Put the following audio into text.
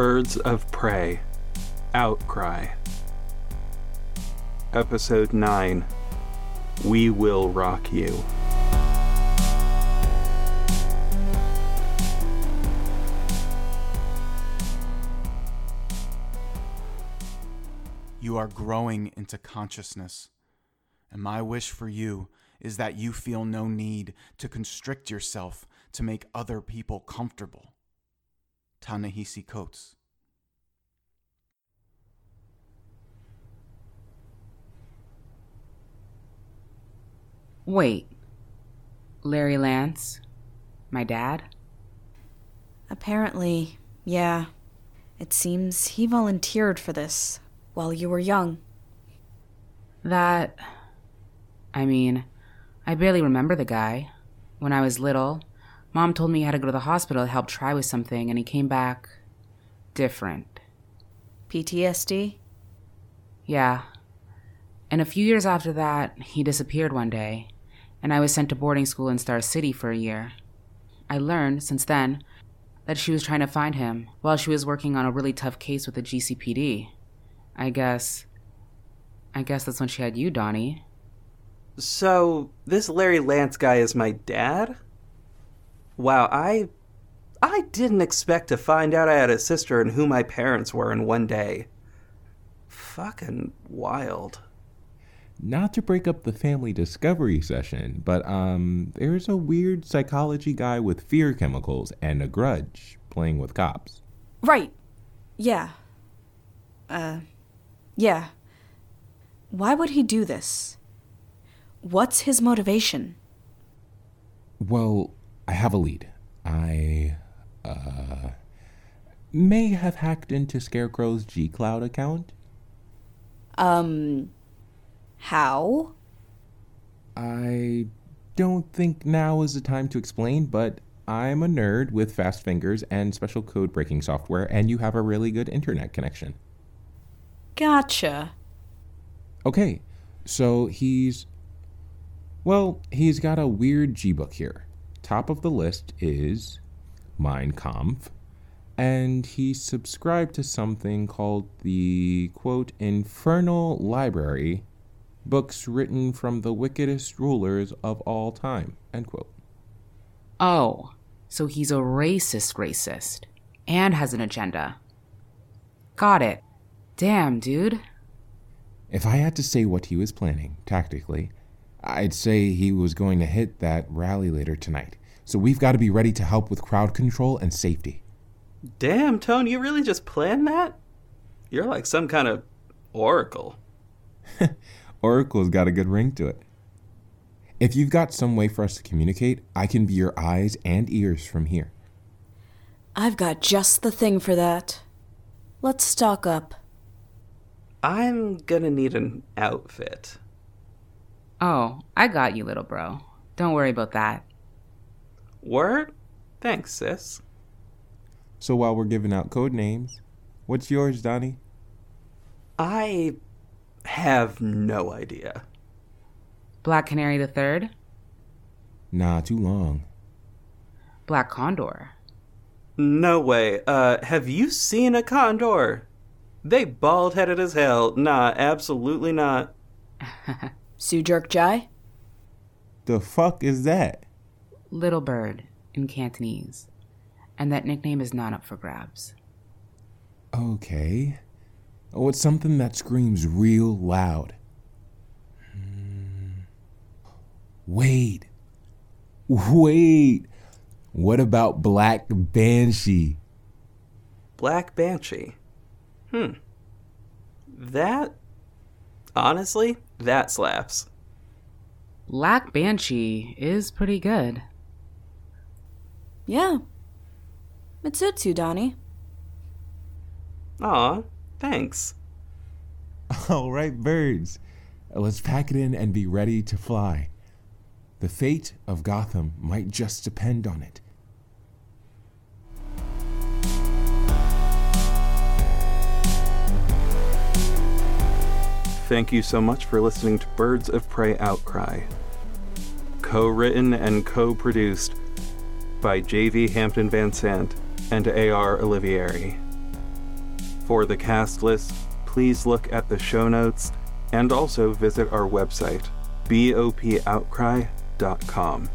Birds of Prey Outcry. Episode 9 We Will Rock You. You are growing into consciousness. And my wish for you is that you feel no need to constrict yourself to make other people comfortable. Ta-Nehisi Coates. Wait. Larry Lance? My dad? Apparently, yeah. It seems he volunteered for this while you were young. That. I mean, I barely remember the guy. When I was little, mom told me he had to go to the hospital to help try with something, and he came back different. PTSD? Yeah. And a few years after that, he disappeared one day, and I was sent to boarding school in Star City for a year. I learned, since then, that she was trying to find him while she was working on a really tough case with the GCPD. I guess. I guess that's when she had you, Donnie. So, this Larry Lance guy is my dad? Wow, I. I didn't expect to find out I had a sister and who my parents were in one day. Fucking wild. Not to break up the family discovery session, but um, there's a weird psychology guy with fear chemicals and a grudge playing with cops. Right. Yeah. Uh, yeah. Why would he do this? What's his motivation? Well, I have a lead. I, uh, may have hacked into Scarecrow's G Cloud account. Um, how? I don't think now is the time to explain, but I'm a nerd with fast fingers and special code breaking software, and you have a really good internet connection. Gotcha. Okay, so he's. Well, he's got a weird G book here. Top of the list is Mein Kampf, and he subscribed to something called the quote Infernal Library books written from the wickedest rulers of all time end quote Oh, so he's a racist racist and has an agenda. Got it. Damn, dude. if i had to say what he was planning tactically i'd say he was going to hit that rally later tonight so we've got to be ready to help with crowd control and safety Damn, Tone, you really just planned that? You're like some kind of oracle. oracle's got a good ring to it if you've got some way for us to communicate i can be your eyes and ears from here I've got just the thing for that. Let's stock up. I'm gonna need an outfit. Oh, I got you, little bro. Don't worry about that. Word? Thanks, sis. So while we're giving out code names, what's yours, Donnie? I have no idea. Black Canary the Third? Nah, too long. Black Condor. No way. Uh, have you seen a condor? They bald headed as hell. Nah, absolutely not. Sujerk Jai? The fuck is that? Little Bird in Cantonese. And that nickname is not up for grabs. Okay. Oh, it's something that screams real loud. Hmm. Wait. Wait. What about Black Banshee? Black Banshee. Hmm. That. Honestly, that slaps. Black Banshee is pretty good. Yeah. It suits you, Donnie. Aw, thanks. All right, birds. Let's pack it in and be ready to fly. The fate of Gotham might just depend on it. Thank you so much for listening to Birds of Prey Outcry. Co written and co produced by J.V. Hampton Van Sant and A.R. Olivieri. For the cast list, please look at the show notes and also visit our website, bopoutcry.com.